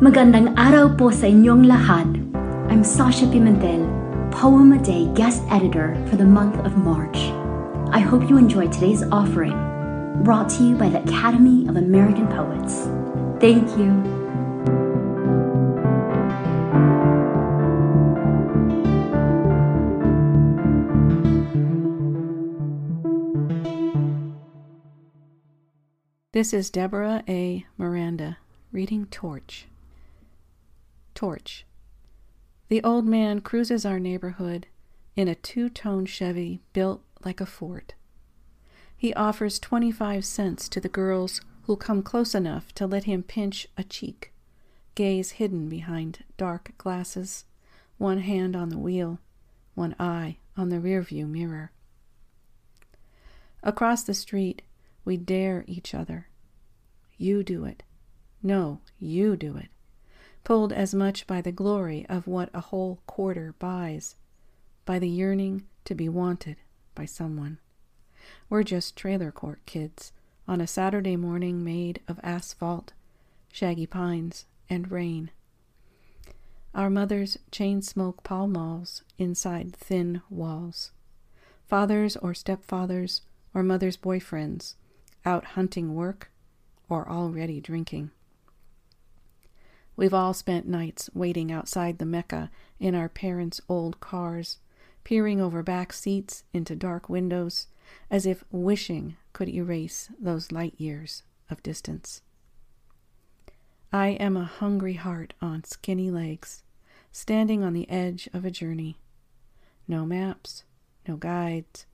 Magandang araw po sa inyong lahat. I'm Sasha Pimentel, Poem a Day guest editor for the month of March. I hope you enjoyed today's offering, brought to you by the Academy of American Poets. Thank you. This is Deborah A. Miranda reading Torch. Torch. The old man cruises our neighborhood in a two tone Chevy built like a fort. He offers 25 cents to the girls who'll come close enough to let him pinch a cheek, gaze hidden behind dark glasses, one hand on the wheel, one eye on the rearview mirror. Across the street, we dare each other. You do it. No, you do it pulled as much by the glory of what a whole quarter buys, by the yearning to be wanted by someone. We're just trailer court kids on a Saturday morning made of asphalt, shaggy pines, and rain. Our mothers chain smoke Pall Malls inside thin walls. Fathers or stepfathers or mothers' boyfriends out hunting work or already drinking. We've all spent nights waiting outside the Mecca in our parents' old cars, peering over back seats into dark windows, as if wishing could erase those light years of distance. I am a hungry heart on skinny legs, standing on the edge of a journey. No maps, no guides,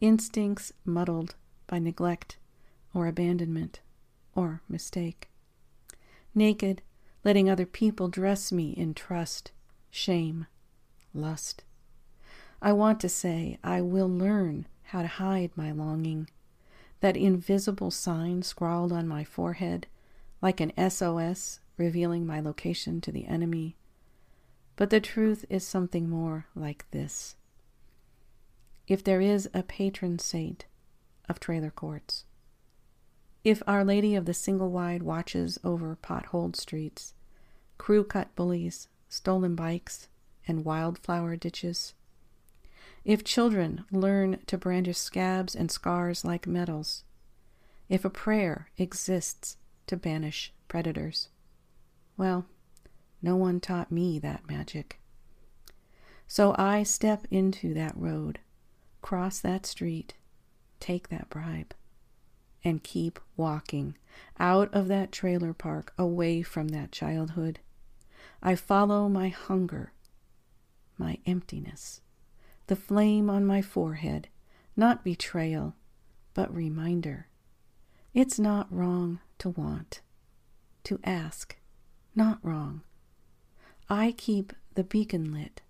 instincts muddled by neglect or abandonment or mistake. Naked letting other people dress me in trust, shame, lust. I want to say I will learn how to hide my longing, that invisible sign scrawled on my forehead, like an SOS revealing my location to the enemy. But the truth is something more like this. If there is a patron saint of trailer courts, if Our Lady of the Single Wide watches over potholed streets, crew cut bullies, stolen bikes, and wildflower ditches, if children learn to brandish scabs and scars like medals, if a prayer exists to banish predators, well, no one taught me that magic. So I step into that road, cross that street, take that bribe and keep walking out of that trailer park away from that childhood. I follow my hunger, my emptiness, the flame on my forehead, not betrayal, but reminder. It's not wrong to want, to ask, not wrong. I keep the beacon lit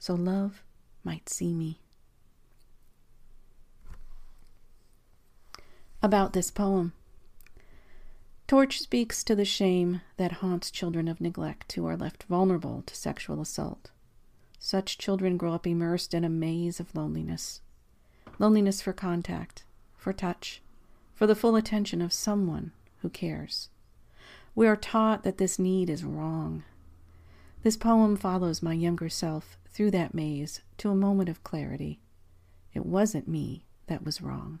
so love might see me. About this poem. Torch speaks to the shame that haunts children of neglect who are left vulnerable to sexual assault. Such children grow up immersed in a maze of loneliness loneliness for contact, for touch, for the full attention of someone who cares. We are taught that this need is wrong. This poem follows my younger self through that maze to a moment of clarity. It wasn't me that was wrong.